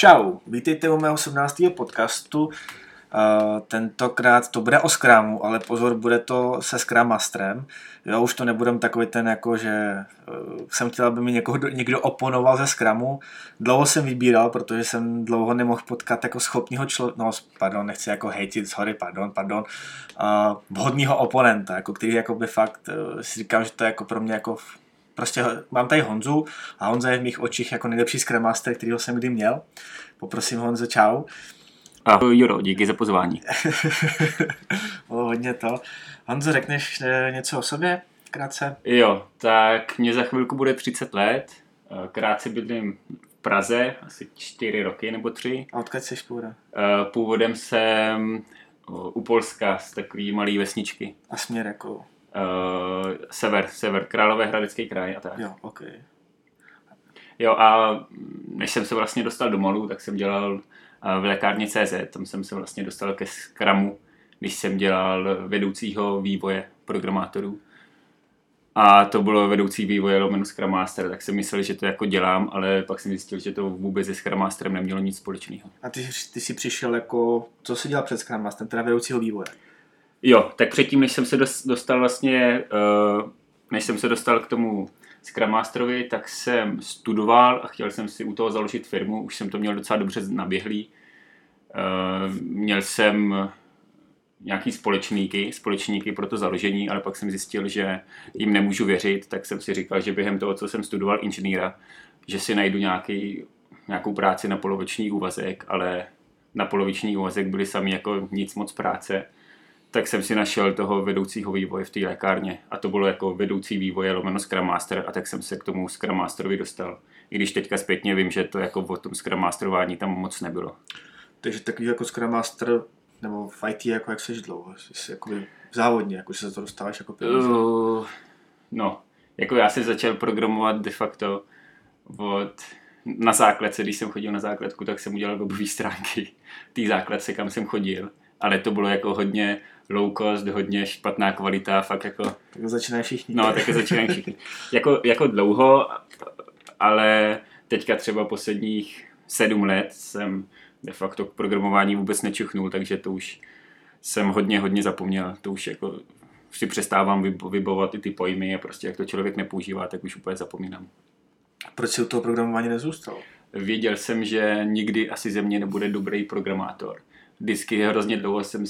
Čau, vítejte u mého 17. podcastu. Uh, tentokrát to bude o Scrumu, ale pozor, bude to se Scrum Masterem. Jo, už to nebudem takový ten, jako že uh, jsem chtěl, aby mi někoho, někdo oponoval ze Scrumu. Dlouho jsem vybíral, protože jsem dlouho nemohl potkat jako schopního člověka, no pardon, nechci jako hejtit, sorry, pardon, pardon, uh, vhodního oponenta, jako který jako by fakt si říkám, že to je jako pro mě jako prostě mám tady Honzu a Honza je v mých očích jako nejlepší Scrum Master, kterýho jsem kdy měl. Poprosím Honzo, čau. Ahoj Juro, díky za pozvání. Bylo hodně to. Honzo, řekneš eh, něco o sobě krátce? Jo, tak mě za chvilku bude 30 let. Eh, krátce bydlím v Praze, asi 4 roky nebo 3. A odkud jsi původem? Eh, původem jsem u Polska z takové malé vesničky. A směr jako? Uh, sever, sever, Královéhradecký kraj a tak. Jo, ok. Jo a než jsem se vlastně dostal do Malu, tak jsem dělal v lékárně CZ, tam jsem se vlastně dostal ke Scrumu, když jsem dělal vedoucího vývoje programátorů. A to bylo vedoucí vývoje lomeno Scrum Master, tak jsem myslel, že to jako dělám, ale pak jsem zjistil, že to vůbec se Scrum Masterem nemělo nic společného. A ty, ty jsi přišel jako, co jsi dělal před Scrum Masterem, teda vedoucího vývoje? Jo, tak předtím, než jsem se dostal vlastně, uh, než jsem se dostal k tomu Scrum Masterovi, tak jsem studoval a chtěl jsem si u toho založit firmu, už jsem to měl docela dobře naběhlý. Uh, měl jsem nějaký společníky, společníky pro to založení, ale pak jsem zjistil, že jim nemůžu věřit, tak jsem si říkal, že během toho, co jsem studoval inženýra, že si najdu nějaký, nějakou práci na poloviční úvazek, ale na poloviční úvazek byly sami jako nic moc práce tak jsem si našel toho vedoucího vývoje v té lékárně a to bylo jako vedoucí vývoje lomeno Scrum Master a tak jsem se k tomu Scrum Masterovi dostal. I když teďka zpětně vím, že to jako o tom Scrum Masterování tam moc nebylo. Takže takový jako Scrum Master nebo v IT jako jak seš dlouho? Jsi jako závodně, jako že se to dostáváš jako peníze? Uh, no, jako já jsem začal programovat de facto od na základce, když jsem chodil na základku, tak jsem udělal webové stránky té základce, kam jsem chodil ale to bylo jako hodně low cost, hodně špatná kvalita, fakt jako... Tak začínají všichni. No, tak začínají všichni. jako, jako dlouho, ale teďka třeba posledních sedm let jsem de facto k programování vůbec nečuchnul, takže to už jsem hodně, hodně zapomněl. To už jako si přestávám vybovat i ty pojmy a prostě jak to člověk nepoužívá, tak už úplně zapomínám. Proč si u toho programování nezůstal? Věděl jsem, že nikdy asi ze mě nebude dobrý programátor vždycky hrozně dlouho jsem,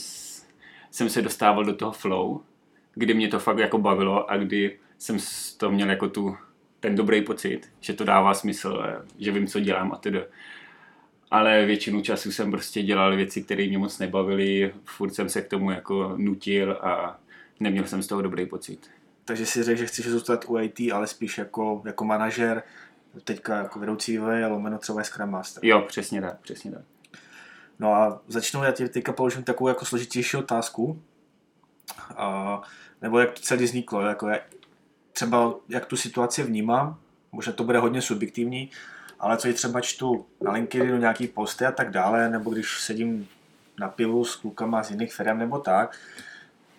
jsem se dostával do toho flow, kdy mě to fakt jako bavilo a kdy jsem to měl jako tu, ten dobrý pocit, že to dává smysl, že vím, co dělám a tedy. Ale většinu času jsem prostě dělal věci, které mě moc nebavily, furt jsem se k tomu jako nutil a neměl jsem z toho dobrý pocit. Takže si řekl, že chceš zůstat u IT, ale spíš jako, jako manažer, teďka jako vedoucí vývoje, lomeno třeba Scrum Master. Jo, přesně tak, přesně tak. No a začnu, já ti teďka položím takovou jako složitější otázku. A, nebo jak to celé vzniklo, jako je, třeba jak tu situaci vnímám, možná to bude hodně subjektivní, ale co je třeba čtu na LinkedInu nějaký posty a tak dále, nebo když sedím na pivu s klukama z jiných firm nebo tak,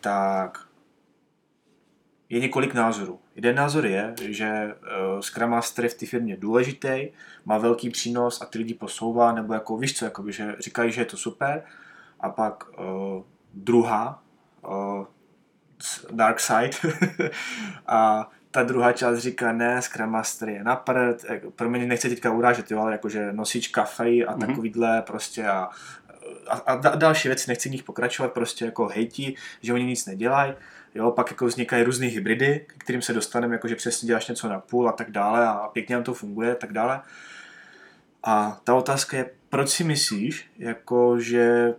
tak je několik názorů. Jeden názor je, že uh, Scrum Master je v té firmě důležitý, má velký přínos a ty lidi posouvá, nebo jako víš co, jakoby, že říkají, že je to super. A pak uh, druhá, uh, Dark Side, a ta druhá část říká, ne, Scrum Master je na prd, pro mě nechci teďka urážet, jo, ale jakože nosič kafe a mm-hmm. takovýhle prostě a, a, a další věci, nechci v nich pokračovat, prostě jako hejti, že oni nic nedělají. Jo, pak jako vznikají různé hybridy, k kterým se dostaneme, jako že přesně děláš něco na půl a tak dále a pěkně nám to funguje a tak dále. A ta otázka je, proč si myslíš, jako že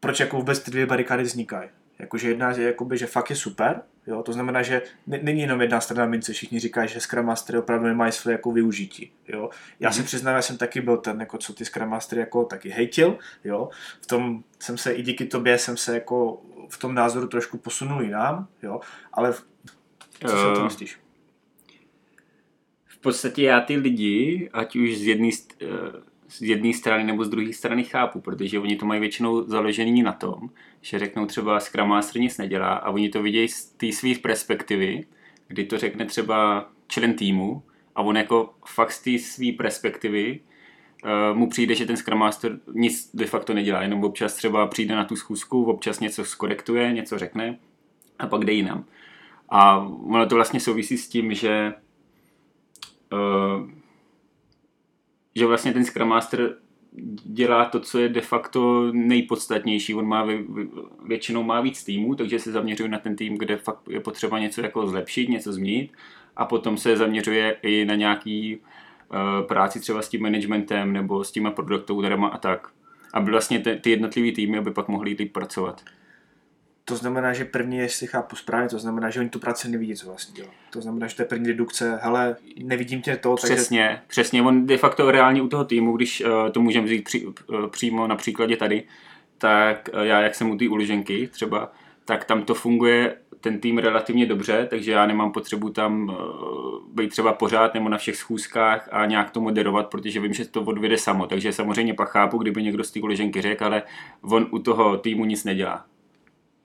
proč jako vůbec ty dvě barikády vznikají? Jakože jedna je, jakoby, že fakt je super, jo? to znamená, že není jenom jedna strana mince, všichni říkají, že Scrum Mastery opravdu nemají své jako využití. Jo? Já mm-hmm. si přiznám, že jsem taky byl ten, jako co ty Scrum Mastery jako taky hejtil, jo? v tom jsem se i díky tobě jsem se jako v tom názoru trošku posunul jinam, jo? ale co si o tom myslíš? V podstatě já ty lidi, ať už z jedné eh, z jedné strany nebo z druhé strany chápu, protože oni to mají většinou založený na tom, že řeknou třeba Scrum Master nic nedělá a oni to vidějí z té své perspektivy, kdy to řekne třeba člen týmu a on jako fakt z té své perspektivy uh, mu přijde, že ten Scrum Master nic de facto nedělá, jenom občas třeba přijde na tu schůzku, občas něco skorektuje, něco řekne a pak jde jinam. A ono to vlastně souvisí s tím, že uh, že vlastně ten Scrum Master dělá to, co je de facto nejpodstatnější. On má většinou má víc týmů, takže se zaměřuje na ten tým, kde fakt je potřeba něco jako zlepšit, něco změnit a potom se zaměřuje i na nějaký uh, práci třeba s tím managementem nebo s těma product ownerama a tak. Aby vlastně ty, jednotlivý týmy aby pak mohli líp pracovat. To znamená, že první, jestli chápu správně, to znamená, že oni tu práci nevidí, co vlastně dělá. To znamená, že to je první dedukce, hele, nevidím tě to. Přesně, takže... přesně. On de facto reálně u toho týmu, když uh, to můžeme vzít při, uh, přímo na příkladě tady, tak uh, já, jak jsem u té uliženky třeba, tak tam to funguje ten tým relativně dobře, takže já nemám potřebu tam být třeba pořád nebo na všech schůzkách a nějak to moderovat, protože vím, že to odvede samo. Takže samozřejmě pak chápu, kdyby někdo z té uliženky řekl, ale on u toho týmu nic nedělá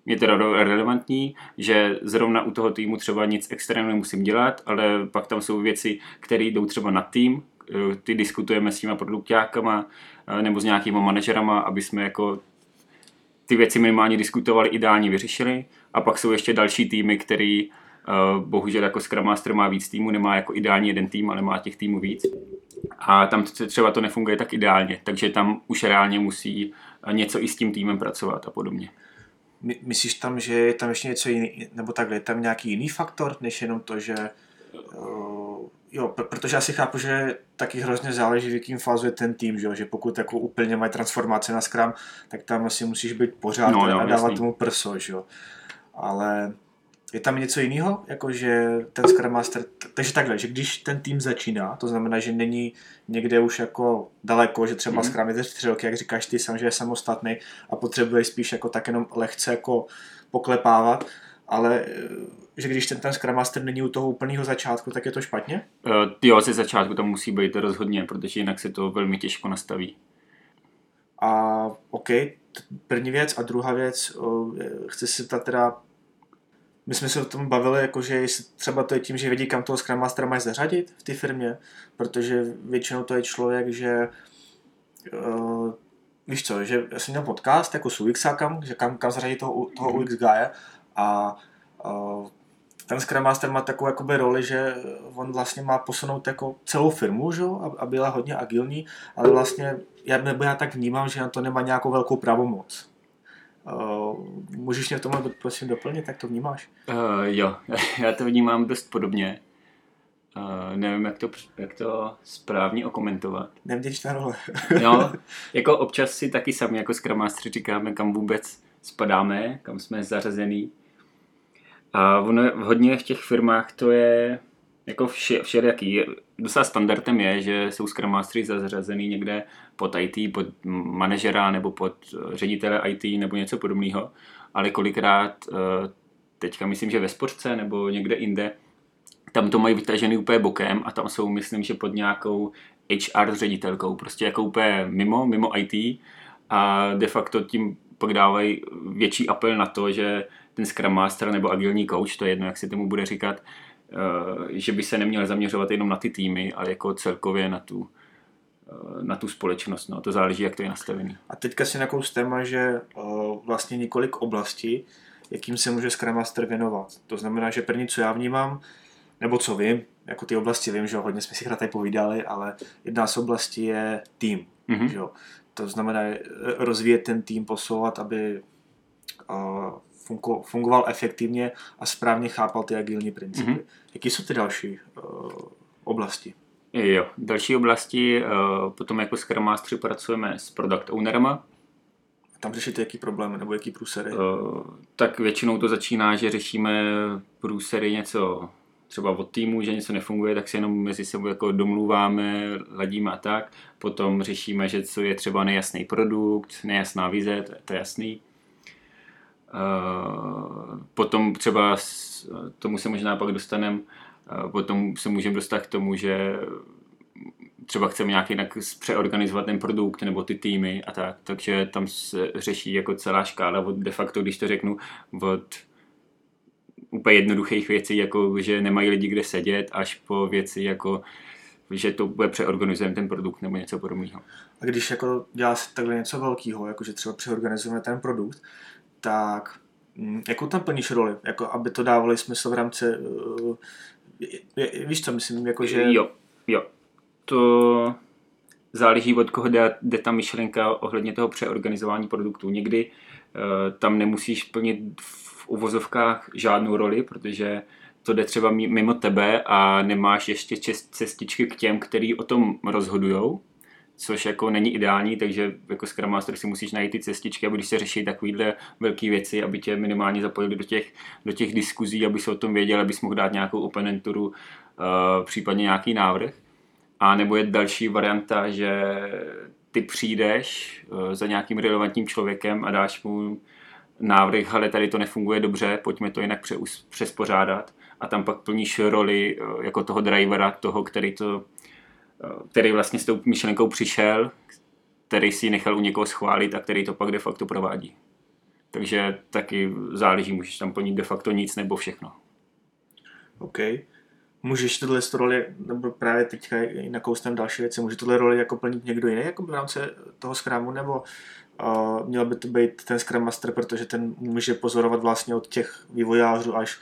je teda relevantní, že zrovna u toho týmu třeba nic extrémně nemusím dělat, ale pak tam jsou věci, které jdou třeba na tým, eh, ty diskutujeme s těma produktákama eh, nebo s nějakýma manažerama, aby jsme jako ty věci minimálně diskutovali, ideálně vyřešili. A pak jsou ještě další týmy, který uh, bohužel jako Scrum Master má víc týmů, nemá jako ideálně jeden tým, ale má těch týmů víc. A tam třeba to nefunguje tak ideálně, takže tam už reálně musí něco i s tím týmem pracovat a podobně. My, myslíš tam, že je tam ještě něco jiný, nebo takhle, je tam nějaký jiný faktor, než jenom to, že uh, jo, protože já si chápu, že taky hrozně záleží, v jakým fázu je ten tým, že, že pokud jako úplně mají transformace na Scrum, tak tam asi musíš být pořád no, a dávat tomu prso, že jo. Ale je tam něco jiného, jako že ten Scrum Master, takže takhle, že když ten tým začíná, to znamená, že není někde už jako daleko, že třeba mm-hmm. Scrum je tři roky, jak říkáš ty sám, že je samostatný a potřebuje spíš jako tak jenom lehce jako poklepávat, ale eh, že když ten, ten Scrum Master není u toho úplného začátku, tak je to špatně? Uh, jo, ze začátku to musí být rozhodně, protože jinak se to velmi těžko nastaví. A OK, první věc a druhá věc, uh, chci se zeptat teda, my jsme se o tom bavili, jakože třeba to je tím, že vědí, kam toho Scrum Mastera mají zařadit v té firmě, protože většinou to je člověk, že uh, víš co, že já jsem měl podcast jako s UXákam, že kam, kam zařadit toho, toho UX guy a uh, ten Scrum Master má takovou jakoby roli, že on vlastně má posunout jako celou firmu, že? a byla hodně agilní, ale vlastně já, nebo já tak vnímám, že na to nemá nějakou velkou pravomoc. Uh, můžeš mě v tomhle prosím doplnit, jak to vnímáš? Uh, jo, já to vnímám dost podobně. Uh, nevím, jak to, jak to správně okomentovat. Nevděčná role. no, jako občas si taky sami jako Master říkáme, kam vůbec spadáme, kam jsme zařazený. A ono hodně v těch firmách to je jako vše, všelijaký. Docela standardem je, že jsou Scrum Mastery zařazený někde pod IT, pod manažera nebo pod eh, ředitele IT nebo něco podobného, ale kolikrát eh, teďka myslím, že ve sportce nebo někde jinde, tam to mají vytažený úplně bokem a tam jsou, myslím, že pod nějakou HR ředitelkou, prostě jako úplně mimo, mimo IT a de facto tím pak dávají větší apel na to, že ten Scrum Master nebo agilní coach, to je jedno, jak se tomu bude říkat, že by se neměl zaměřovat jenom na ty týmy, ale jako celkově na tu, eh, na tu společnost. No. To záleží, jak to je nastavený. A teďka si nějakou téma, že uh, vlastně několik oblastí, jakým se může Scrum Master věnovat. To znamená, že první, co já vnímám, nebo co vím, jako ty oblasti vím, že hodně jsme si tady povídali, ale jedna z oblastí je tým. Mm-hmm. Že? To znamená rozvíjet ten tým, posouvat, aby uh, fungoval efektivně a správně chápal ty agilní principy. Mm-hmm. Jaké jsou ty další uh, oblasti? Jo, další oblasti, uh, potom jako Scrum Mastery pracujeme s product ownerama. Tam řešíte jaký problémy nebo jaký průsery? Uh, tak většinou to začíná, že řešíme průsery něco třeba od týmu, že něco nefunguje, tak si jenom mezi sebou jako domluváme, ladíme a tak. Potom řešíme, že co je třeba nejasný produkt, nejasná vize, to, to je jasný. Eh, potom třeba, tomu se možná pak dostaneme, eh, potom se můžeme dostat k tomu, že třeba chceme nějak jinak přeorganizovat ten produkt nebo ty týmy a tak, takže tam se řeší jako celá škála od de facto, když to řeknu, od úplně jednoduchých věcí, jako že nemají lidi kde sedět, až po věci jako že to bude přeorganizujeme ten produkt nebo něco podobného. A když jako dělá se takhle něco velkého, jako že třeba přeorganizujeme ten produkt, tak mm, jakou tam plníš roli, jako aby to dávalo smysl v rámci, uh, víš co myslím, jako že... Jo, jo. To záleží od koho jde, jde ta myšlenka ohledně toho přeorganizování produktů. Někdy uh, tam nemusíš plnit v uvozovkách žádnou roli, protože to jde třeba mimo tebe a nemáš ještě cestičky k těm, který o tom rozhodujou, což jako není ideální, takže jako Scrum Master si musíš najít ty cestičky, aby když se řeší takovýhle velké věci, aby tě minimálně zapojili do těch, do těch diskuzí, aby se o tom věděl, abys mohl dát nějakou oponenturu, uh, případně nějaký návrh. A nebo je další varianta, že ty přijdeš uh, za nějakým relevantním člověkem a dáš mu návrh, ale tady to nefunguje dobře, pojďme to jinak přespořádat a tam pak plníš roli eh, jako toho drivera, toho, který to eh, který vlastně s tou myšlenkou přišel, který si nechal u někoho schválit a který to pak de facto provádí. Takže taky záleží, můžeš tam plnit de facto nic nebo všechno. OK. Můžeš tohle roli, nebo právě teďka nakoustem další věci, může tohle roli jako plnit někdo jiný jako v rámci toho Scrumu, nebo uh, měl by to být ten Scrum Master, protože ten může pozorovat vlastně od těch vývojářů až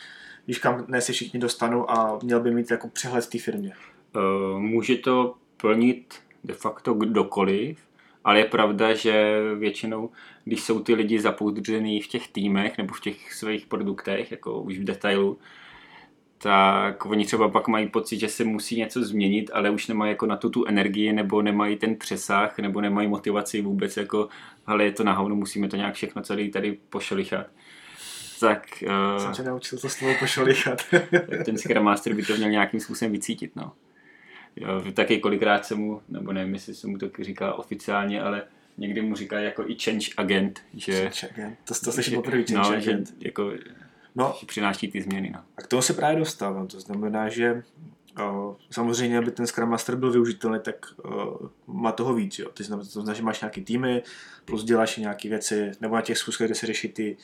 víš kam ne si všichni dostanou a měl by mít jako přehled té firmě. Uh, může to plnit de facto kdokoliv, ale je pravda, že většinou, když jsou ty lidi zapoudřený v těch týmech nebo v těch svých produktech, jako už v detailu, tak oni třeba pak mají pocit, že se musí něco změnit, ale už nemají jako na to tu energii, nebo nemají ten přesah, nebo nemají motivaci vůbec jako, ale je to na hovno, musíme to nějak všechno celý tady pošelichat tak... Uh, Jsem tě naučil to slovo pošolichat. tak ten Scrum Master by to měl nějakým způsobem vycítit, no. Taky kolikrát se mu, nebo nevím, jestli se mu to říká oficiálně, ale někdy mu říká jako i change agent, že... Change agent, to, to slyším poprvé, change no, agent. Že jako, no, že přináší ty změny, no. A k tomu se právě dostávám, to znamená, že o, samozřejmě, aby ten Scrum Master byl využitelný, tak o, má toho víc, jo. Ty znamená, to znamená, že máš nějaký týmy, plus děláš nějaké věci, nebo na těch schůzkách, kde se řeší ty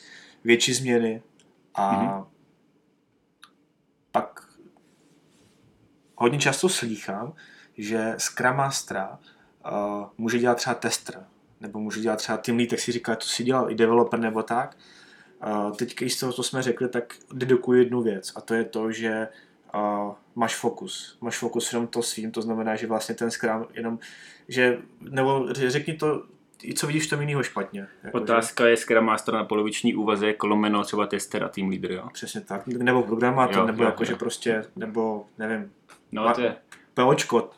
větší změny a mm-hmm. pak hodně často slýchám, že Scrum Mastera uh, může dělat třeba tester, nebo může dělat třeba team lead, tak si říká, to si dělal i developer nebo tak. Uh, teď, když z toho, co jsme řekli, tak dedukuji jednu věc a to je to, že uh, máš fokus. Máš fokus jenom to svým, to znamená, že vlastně ten Scrum jenom, že, nebo řekni to co vidíš v tom jinýho špatně? Jako Otázka že? je Scrum Master na poloviční úvaze, kolomeno třeba tester a team leader, jo? Přesně tak, nebo programátor, jo, nebo jo, jako, jo. že prostě, nebo nevím, no, to je. POčko,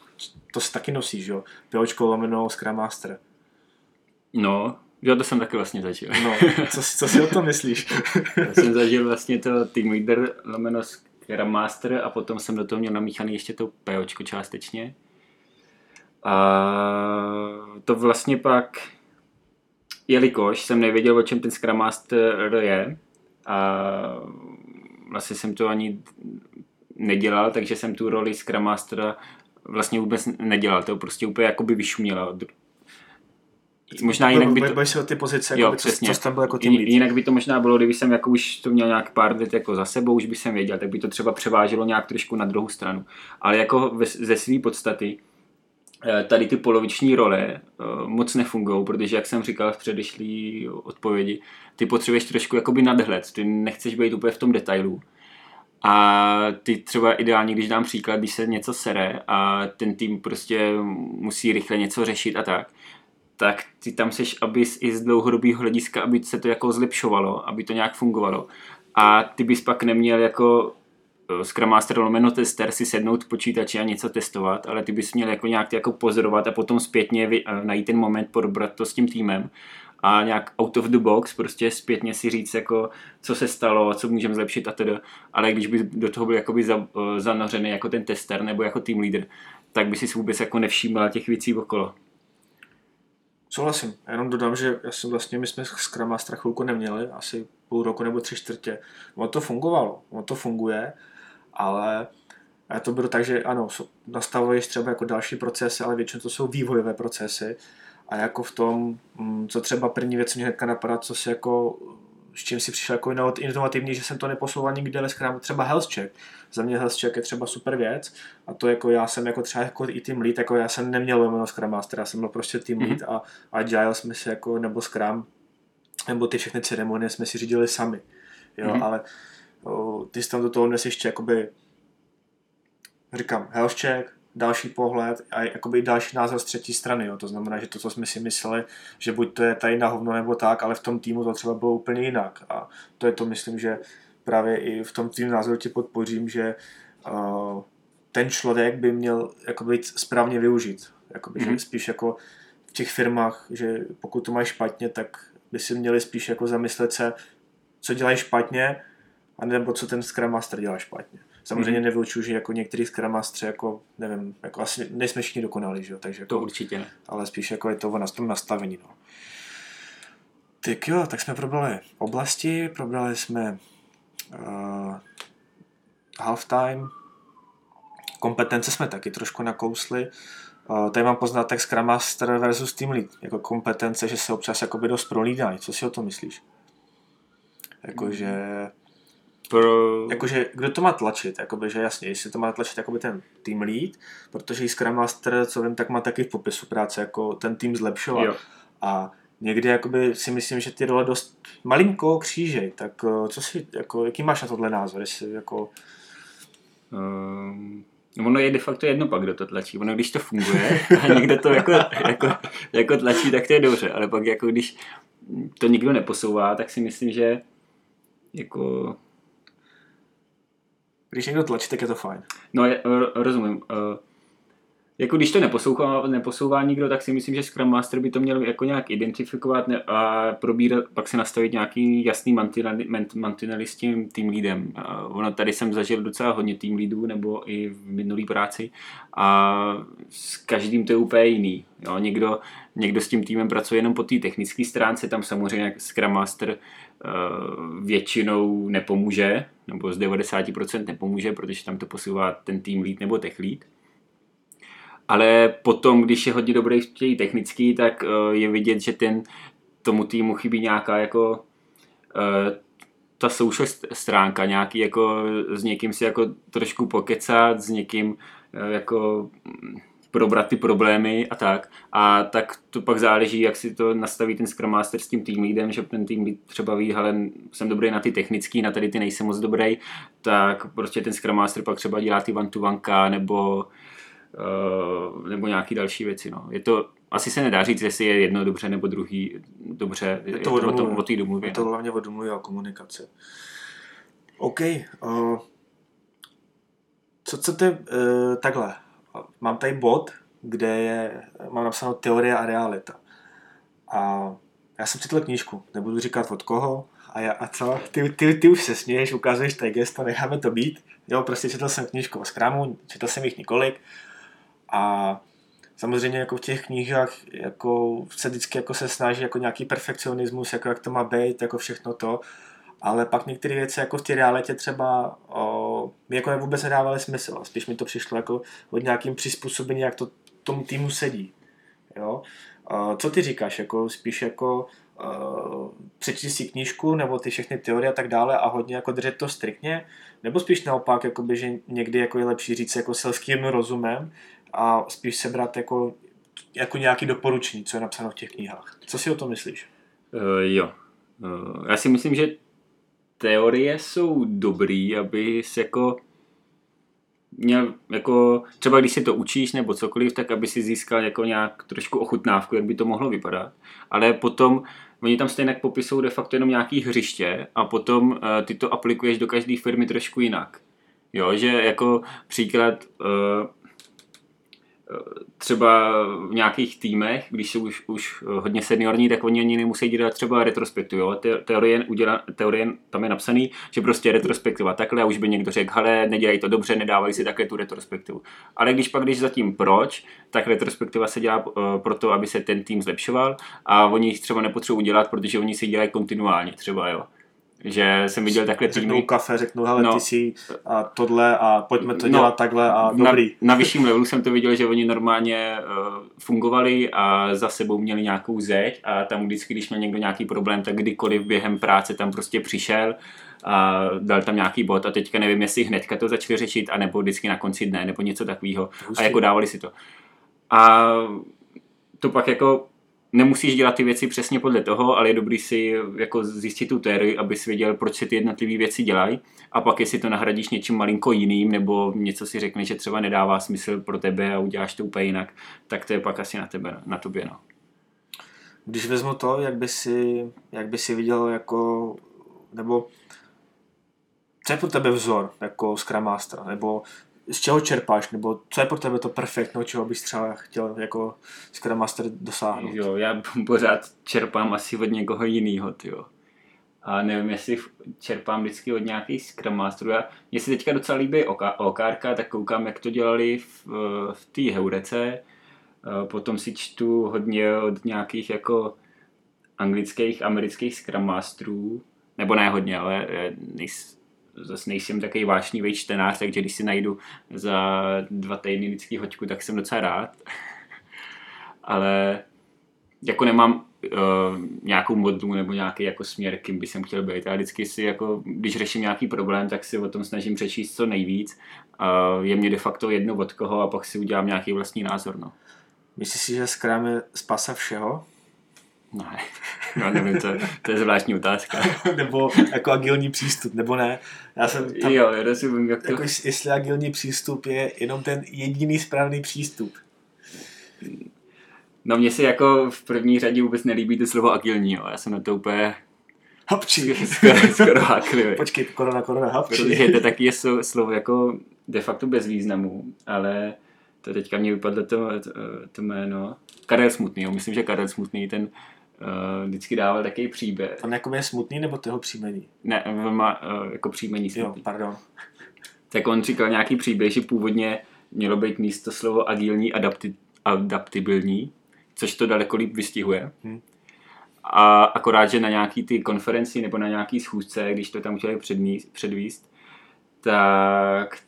to se taky nosíš, jo? POčko lomeno Scrum Master. No, jo, to jsem taky vlastně zažil. No, co, co si o tom myslíš? Já jsem zažil vlastně to team leader lomeno Scrum Master a potom jsem do toho měl namíchaný ještě to POčko částečně. A to vlastně pak, jelikož jsem nevěděl, o čem ten Scrum Master je, a vlastně jsem to ani nedělal, takže jsem tu roli Scrum Mastera vlastně vůbec nedělal. To prostě úplně jakoby vyšumělo. Možná jinak by to... Si o ty pozice, jako jo, by, přesně. co, co tam byl jako tým Jinak by to možná bylo, kdyby jsem jako už to měl nějak pár let jako za sebou, už by jsem věděl, tak by to třeba převáželo nějak trošku na druhou stranu. Ale jako ze své podstaty Eh, tady ty poloviční role eh, moc nefungují, protože jak jsem říkal v předešlý odpovědi, ty potřebuješ trošku jakoby nadhled, ty nechceš být úplně v tom detailu. A ty třeba ideálně, když dám příklad, když se něco sere a ten tým prostě musí rychle něco řešit a tak, tak ty tam seš, aby i z dlouhodobého hlediska, aby se to jako zlepšovalo, aby to nějak fungovalo. A ty bys pak neměl jako Eh, Scrum Master lomeno tester si sednout v počítači a něco testovat, ale ty bys měl jako nějak jako pozorovat a potom zpětně uh, najít ten moment, probrat to s tím týmem a nějak out of the box prostě zpětně si říct jako co se stalo, co můžeme zlepšit a tedy. Ale když by do toho byl jakoby za, uh, zanořený jako ten tester nebo jako team leader, tak by si vůbec jako nevšímal těch věcí okolo. Souhlasím. Já jenom dodám, že já jsem vlastně, my jsme Scrum Master chvilku neměli, asi půl roku nebo tři čtvrtě. Ono to fungovalo, ono to funguje, ale já to beru tak, že ano, nastavuješ třeba jako další procesy, ale většinou to jsou vývojové procesy a jako v tom, mm, co třeba první věc mě hnedka napadá, co si jako s čím si přišel jako inovativní, že jsem to neposouval nikde ve Scrumu, třeba health check. Za mě health check je třeba super věc a to jako já jsem jako třeba jako i team lead, jako já jsem neměl jméno Scrum Master, já jsem byl prostě team lead mm-hmm. a Agile jsme si jako, nebo Scrum, nebo ty všechny ceremonie jsme si řídili sami. Jo, mm-hmm. ale o, ty jsi tam do toho dnes ještě jakoby říkám, health check, další pohled a jakoby další názor z třetí strany. Jo. To znamená, že to, co jsme si mysleli, že buď to je tady na hovno nebo tak, ale v tom týmu to třeba bylo úplně jinak. A to je to, myslím, že právě i v tom týmu názoru ti podpořím, že uh, ten člověk by měl jakoby správně využít. Jakoby, mm-hmm. že mhm. spíš jako v těch firmách, že pokud to mají špatně, tak by si měli spíš jako zamyslet se, co dělají špatně, a nebo co ten Scrum Master dělá špatně. Samozřejmě mm-hmm. nevylučuju, že jako některý Scrum Master, jako nevím, jako asi nejsme všichni dokonali, že jo, takže jako, To určitě ne. Ale spíš jako je to na tom nastavení, no. Tak jo, tak jsme probrali oblasti, probrali jsme uh, halftime, kompetence jsme taky trošku nakousli. Uh, tady mám poznatek Scrum Master versus Team Lead, jako kompetence, že se občas jakoby dost prolídají. Co si o to myslíš? Jakože pro... Jakože, kdo to má tlačit, jakoby, že jasně, jestli to má tlačit jakoby ten team lead, protože i Scrum Master, co vím, tak má taky v popisu práce, jako ten tým zlepšovat. Jo. A někdy jakoby si myslím, že ty role dost malinko křížej, tak eh, co si, jako, jaký máš na tohle názor, jestli jako... Um... Ono je de facto jedno pak, kdo to tlačí. Ono, když to funguje a někdo to jako, jako, jako tlačí, tak to je dobře. Ale pak jako když to nikdo neposouvá, tak si myslím, že jako když někdo tlačí, tak je to fajn. No, je, rozumím. Uh, jako když to neposouvá, neposouvá nikdo, tak si myslím, že Scrum Master by to měl jako nějak identifikovat a probírat, pak se nastavit nějaký jasný mantinely s tím tým leadem. Uh, ono tady jsem zažil docela hodně tým leadů, nebo i v minulý práci a s každým to je úplně jiný. Jo, někdo, někdo s tím týmem pracuje jenom po té technické stránce, tam samozřejmě Scrum Master většinou nepomůže, nebo z 90% nepomůže, protože tam to posouvá ten tým lead nebo tech lead. Ale potom, když je hodně dobrý v technický, tak uh, je vidět, že ten tomu týmu chybí nějaká jako uh, ta social stránka, nějaký jako s někým si jako trošku pokecat, s někým uh, jako probrat ty problémy a tak. A tak to pak záleží, jak si to nastaví ten Scrum Master s tím tým leadem, že ten tým třeba ví, ale jsem dobrý na ty technický, na tady ty nejsem moc dobrý, tak prostě ten Scrum Master pak třeba dělá ty one to one nebo uh, nebo nějaký další věci. No. Je to, asi se nedá říct, jestli je jedno dobře nebo druhý dobře. Je to, je to o, té domluvě. Je to no. hlavně o domluvě a komunikaci. OK. Uh, co chcete uh, takhle? Mám tady bod, kde je, mám napsáno teorie a realita. A já jsem četl knížku, nebudu říkat od koho, a, já, a co? Ty, ty, ty už se směješ, ukazuješ tady gesto, necháme to být. Jo, prostě četl jsem knížku o Scrumu, četl jsem jich několik. A samozřejmě jako v těch knihách jako se vždycky jako se snaží jako nějaký perfekcionismus, jako jak to má být, jako všechno to ale pak některé věci jako v té realitě třeba o, mi jako vůbec nedávaly smysl. Spíš mi to přišlo jako od nějakým přizpůsobení, jak to tomu týmu sedí. Jo? Co ty říkáš? Jako spíš jako uh, přečíst si knížku nebo ty všechny teorie a tak dále a hodně jako držet to striktně, nebo spíš naopak, jakoby, že někdy jako je lepší říct jako selským rozumem a spíš sebrat jako, jako nějaký doporučení, co je napsáno v těch knihách. Co si o tom myslíš? Uh, jo. Uh, já si myslím, že teorie jsou dobrý, aby se jako měl jako, třeba když si to učíš nebo cokoliv, tak aby si získal jako nějak trošku ochutnávku, jak by to mohlo vypadat. Ale potom oni tam stejně popisují de facto jenom nějaký hřiště a potom uh, ty to aplikuješ do každé firmy trošku jinak. Jo, že jako příklad uh, třeba v nějakých týmech, když jsou už, už hodně seniorní, tak oni ani nemusí dělat třeba retrospektivu. Jo? Teorie, uděla, teorie tam je napsaný, že prostě retrospektiva takhle a už by někdo řekl, hele, nedělají to dobře, nedávají si takhle tu retrospektivu. Ale když pak, když zatím proč, tak retrospektiva se dělá uh, proto, aby se ten tým zlepšoval a oni jich třeba nepotřebují dělat, protože oni si dělají kontinuálně třeba, jo. Že jsem viděl takhle Řeknou týmy. kafe, řeknou, hele, No. ty si a tohle a pojďme to No. dělat takhle a dobrý. Na, na vyšším levelu jsem to viděl, že oni normálně uh, fungovali a za sebou měli nějakou zeď a tam vždycky, když měl někdo nějaký problém, tak kdykoliv během práce tam prostě přišel a dal tam nějaký bod a teďka nevím, jestli hnedka to začali řešit, anebo vždycky na konci dne, nebo něco takového. A jako dávali si to. A to pak jako nemusíš dělat ty věci přesně podle toho, ale je dobrý si jako zjistit tu teorii, abys věděl, proč se ty jednotlivé věci dělají a pak jestli to nahradíš něčím malinko jiným nebo něco si řekneš, že třeba nedává smysl pro tebe a uděláš to úplně jinak, tak to je pak asi na, tebe, na tobě. No. Když vezmu to, jak by si, jak by si viděl jako, nebo co je pro tebe vzor jako Scrum Master, nebo z čeho čerpáš, nebo co je pro tebe to perfektno, čeho bys třeba chtěl jako Scrum Master dosáhnout. Jo, já pořád čerpám asi od někoho jiného, jo. A nevím, jestli čerpám vždycky od nějakých Scrum Masterů. Já, mně se teďka docela líbí OK- OKRka, tak koukám, jak to dělali v, v té Heurece. Eh, Potom si čtu hodně od nějakých jako anglických, amerických Scrum Masterů. Nebo ne hodně, ale eh, nejs, zase nejsem takový vášnivý čtenář, takže když si najdu za dva týdny vždycky hoďku, tak jsem docela rád. ale jako nemám uh, nějakou modlu nebo nějaký jako směr, kým by jsem chtěl být. Já vždycky si jako, když řeším nějaký problém, tak si o tom snažím přečíst co nejvíc. Uh, je mě de facto jedno od koho a pak si udělám nějaký vlastní názor. No. Myslíš si, že Scrum je spasa všeho? Ne, já nevím, to, to je zvláštní otázka. nebo jako agilní přístup, nebo ne? Já jsem tam, jo, já rozumím, jak to... jako jest- jestli agilní přístup je jenom ten jediný správný přístup. No mně se jako v první řadě vůbec nelíbí to slovo agilní, jo. Já jsem na to úplně Hapči. skoro, skoro. Počkej, korona, korona, hapči. Protože to taky je slo- slovo jako de facto bez významu, ale to teďka mě vypadlo to, to, to jméno. Karel Smutný, jo. myslím, že Karel Smutný ten uh, vždycky dával takový příběh. On jako je smutný, nebo to jeho příjmení? Ne, on má uh, jako příjmení Jo, Smutný. pardon. Tak on říkal nějaký příběh, že původně mělo být místo slovo agilní adapti- adaptibilní, což to daleko líp vystihuje. Hm. A akorát, že na nějaký ty konferenci nebo na nějaký schůzce, když to tam chtěli předmíst, předvíst, tak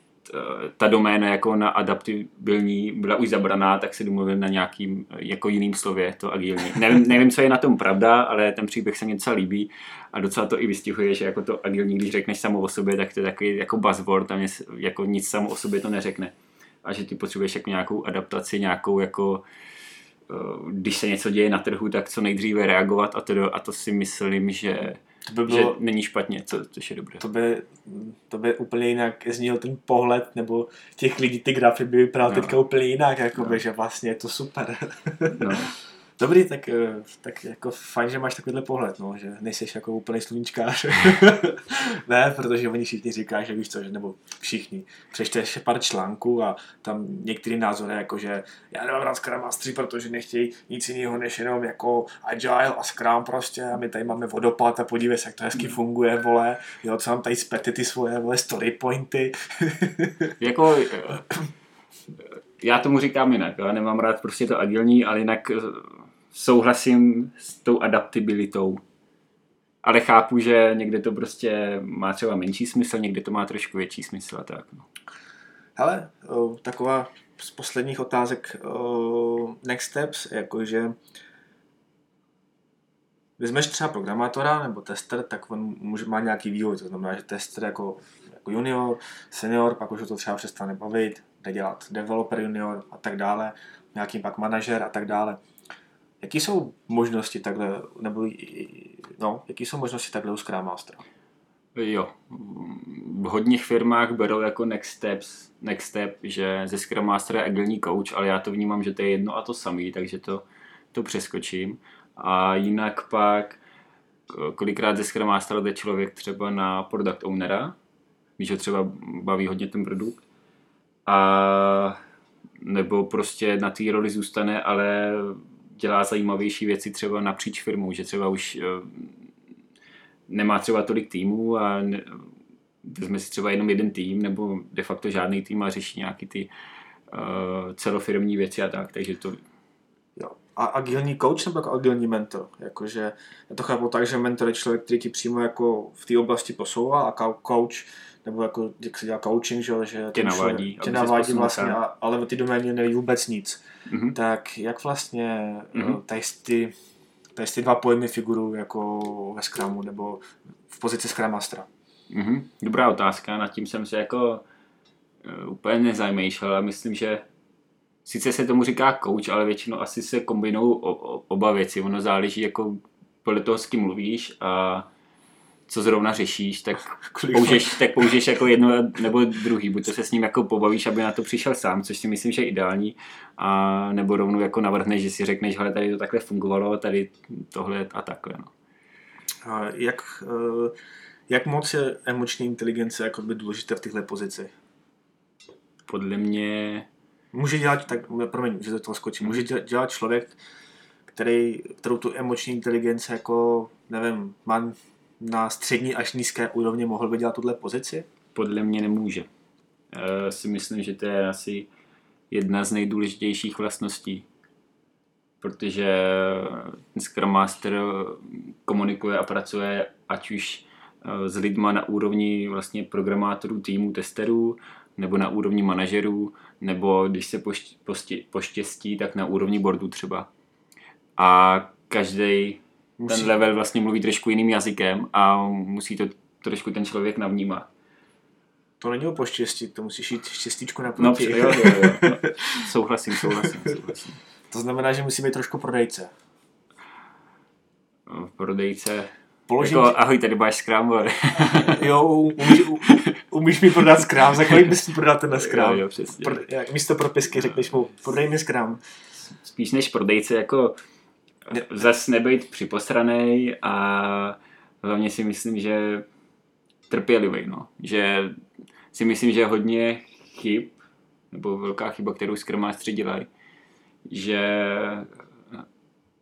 ta doména jako na adaptibilní byla už zabraná, tak se domluvil na nějakým jako jiným slově, to agilní. Nevím, nevím, co je na tom pravda, ale ten příběh se mi docela líbí a docela to i vystihuje, že jako to agilní, když řekneš samo o sobě, tak to je takový jako buzzword, tam je jako nic samo o sobě to neřekne. A že ty potřebuješ jako nějakou adaptaci, nějakou jako eh, když se něco děje na trhu, tak co nejdříve reagovat a to, a to si myslím, že, To by že bylo, není špatně, co, což je dobré. to by, to by úplně jinak zněl ten pohled, nebo těch lidí, ty grafy by vypadaly No. teďka úplně jinak, jakoby, že vlastně je to super. No. Dobrý, tak, eh, tak jako fajn, že máš takovýhle pohled, no, že nejsi jako úplný sluníčkář. ne, protože oni všichni říkají, že víš co, že, nebo všichni. Přečteš pár článků a tam některý názory, jako že já nemám rád Scrum Mastery, protože nechtějí nic jiného než jenom jako Agile a Scrum prostě a my tady máme vodopad a podívej se, jak to hezky funguje, vole, jo, co mám tady zpety ty svoje, vole, story pointy. Jako, eh, já tomu říkám jinak, já nemám rád prostě to agilní, ale jinak eh, souhlasím s tou adaptibilitou. Ale chápu, že někde to prostě má třeba menší smysl, někde to má trošku větší smysl a tak. No. Hele, o, taková z posledních otázek o, Next Steps, jakože vezmeš třeba programátora nebo tester, tak on může, má nějaký vývoj, to znamená, že tester jako, jako junior, senior, pak už ho to třeba přestane bavit, jde dělat developer junior a tak dále, nějaký pak manažer a tak dále. Jaký jsou možnosti takhle, nebo no, jaký jsou možnosti takhle u Scrum Mastera? Jo, v hodních firmách berou jako next steps, next step, že ze Scrum Master je agilní coach, ale já to vnímám, že to je jedno a to samý, takže to, to přeskočím. A jinak pak kolikrát ze Scrum Mastera jde člověk třeba na product ownera, když ho třeba baví hodně ten produkt, a nebo prostě na té roli zůstane, ale dělá zajímavější věci třeba napříč firmou, že třeba už eh, nemá třeba tolik týmů a vezme si třeba jenom jeden tým nebo de facto žádný tým a řeší nějaký ty uh, celofirmní věci a tak, takže to Jo. a agilní coach nebo jako agilní mentor? Jakože já to chápu tak, že mentor je člověk, který ti přímo jako v té oblasti posouvá a coach nebo jako, jak se dělá coaching, že, že tě navádí, tě navádí vlastně, a, ale ty doméně neví vůbec nic. Mm-hmm. Tak jak vlastně mm-hmm. tady, ty, tady ty dva pojmy figuru jako ve Scrumu nebo v pozici Scrum Mastera? Mm-hmm. Dobrá otázka, nad tím jsem se jako uh, úplně nezamýšlel a myslím, že sice se tomu říká coach, ale většinou asi se kombinují oba věci. Ono záleží jako podle toho, s kým mluvíš a co zrovna řešíš, tak použiješ, tak použiješ jako jedno nebo druhý. Buď to se s ním jako pobavíš, aby na to přišel sám, což si myslím, že je ideální, a nebo rovnou jako navrhneš, že si řekneš, hele, tady to takhle fungovalo, tady tohle a takhle. No. A jak, eh, jak moc je emoční inteligence jako by důležité v této pozici? Podle mě... Může dělat, tak promiň, že to toho skočím, může dělat člověk, který, kterou tu emoční inteligenci jako, nevím, má na střední až nízké úrovni mohl by dělat tuhle pozici? Podle mě nemůže. Já si myslím, že to je asi jedna z nejdůležitějších vlastností, protože Scrum Master komunikuje a pracuje ať už eh, s lidma na úrovni vlastně programátorů, týmu, testerů, nebo na úrovni manažerů, nebo když se poštěstí, tak na úrovni boardu třeba. A každý musí... ten level vlastně mluví trošku jiným jazykem a musí to trošku ten člověk navnímat. To není o poštěstí, to musíš jít štěstíčku na No, jo, jo, jo. No, souhlasím, souhlasím, souhlasím. To znamená, že musí být trošku prodejce. No, prodejce... Položím jako, ahoj, tady máš Scrum. jo, umíš, umíš mi prodat Scrum, za kolik bys mi prodal ten Scrum? Jo, jo, přesně. Pro, místo propisky řekneš mu, prodej mi Scrum. Spíš než prodejce, jako zas nebejt připosranej a hlavně si myslím, že trpělivý, no. Že si myslím, že hodně chyb, nebo velká chyba, kterou skrmástři dělají, že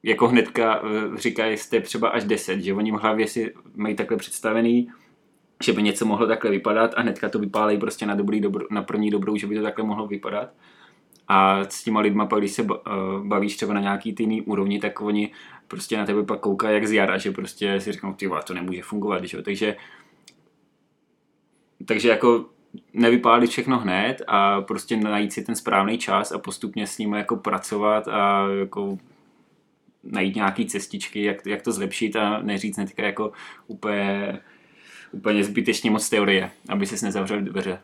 jako hnedka eh, říkají, jste třeba až 10, že oni v hlavě si mají takhle představený, že by něco mohlo takhle vypadat a hnedka to vypálejí prostě na, dobrý, dobro, na první dobrou, že by to takhle mohlo vypadat. A s těma lidma pak, když se eh, bavíš třeba na nějaký jiný úrovni, tak oni prostě na tebe pak koukají jak z jara, že prostě si řeknou, ty to nemůže fungovat, že? takže takže jako nevypálit všechno hned a prostě najít si ten správný čas a postupně s ním jako pracovat a jako najít nějaký cestičky, jak, jak to zlepšit a neříct hnedka jako úplně, úplně zbytečně moc teorie, aby ses nezavřel dveře.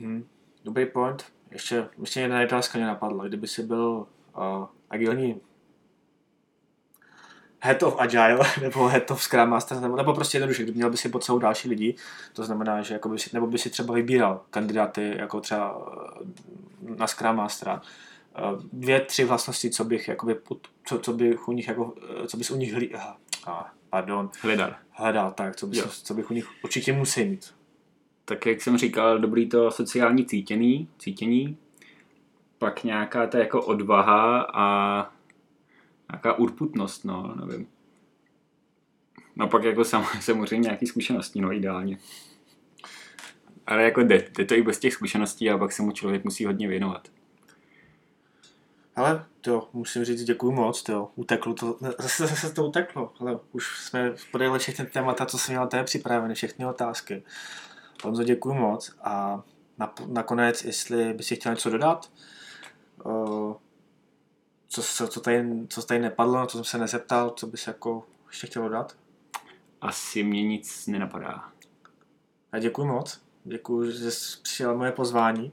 Hmm. Dobrý point. Ještě, ještě jedna otázka mě napadla. Kdyby si byl uh, agilní head of agile nebo head of scrum master, nebo, nebo prostě jednoduše, kdyby měl by si pod sebou další lidi, to znamená, že jako by si, nebo by si třeba vybíral kandidáty jako třeba uh, na scrum mastera, uh, dvě, tři vlastnosti, co bych, jakoby, co, co bych u nich, jako, uh, co bys u nich hlí, ah, pardon, hledal. Hledal, tak, co, bys, co bych u nich určitě musel mít tak jak jsem říkal, dobrý to sociální cítění, cítění, pak nějaká ta jako odvaha a nějaká urputnost, no, nevím. No pak jako sam, samozřejmě nějaký zkušenosti, no ideálně. Ale jako jde, jde to i bez těch zkušeností a pak se mu člověk musí hodně věnovat. Ale to musím říct, děkuji moc, to uteklo to, zase, zase to uteklo, ale už jsme podali všechny témata, co jsem měl té připravené, všechny otázky. Honzo, děkuji moc a nakonec, jestli by si chtěl něco dodat, co, co, co, tady, co tady nepadlo, na co jsem se nezeptal, co bys jako ještě chtěl dodat? Asi mě nic nenapadá. A děkuji moc. Děkuji, že jsi přijal moje pozvání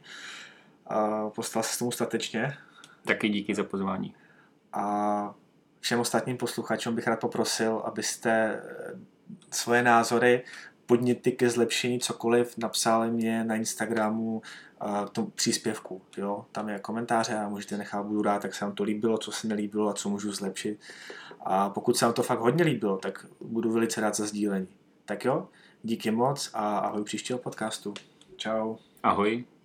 a postal se s tomu statečně. Taky díky za pozvání. A všem ostatním posluchačům bych rád poprosil, abyste svoje názory podněty ke zlepšení, cokoliv, napsali mě na Instagramu uh, tom příspěvku. Jo? Tam je komentáře a můžete nechat, budu rád, tak se vám to líbilo, co se nelíbilo a co můžu zlepšit. A pokud se vám to fakt hodně líbilo, tak budu velice rád za sdílení. Tak jo, díky moc a ahoj příštího podcastu. Ciao. Ahoj.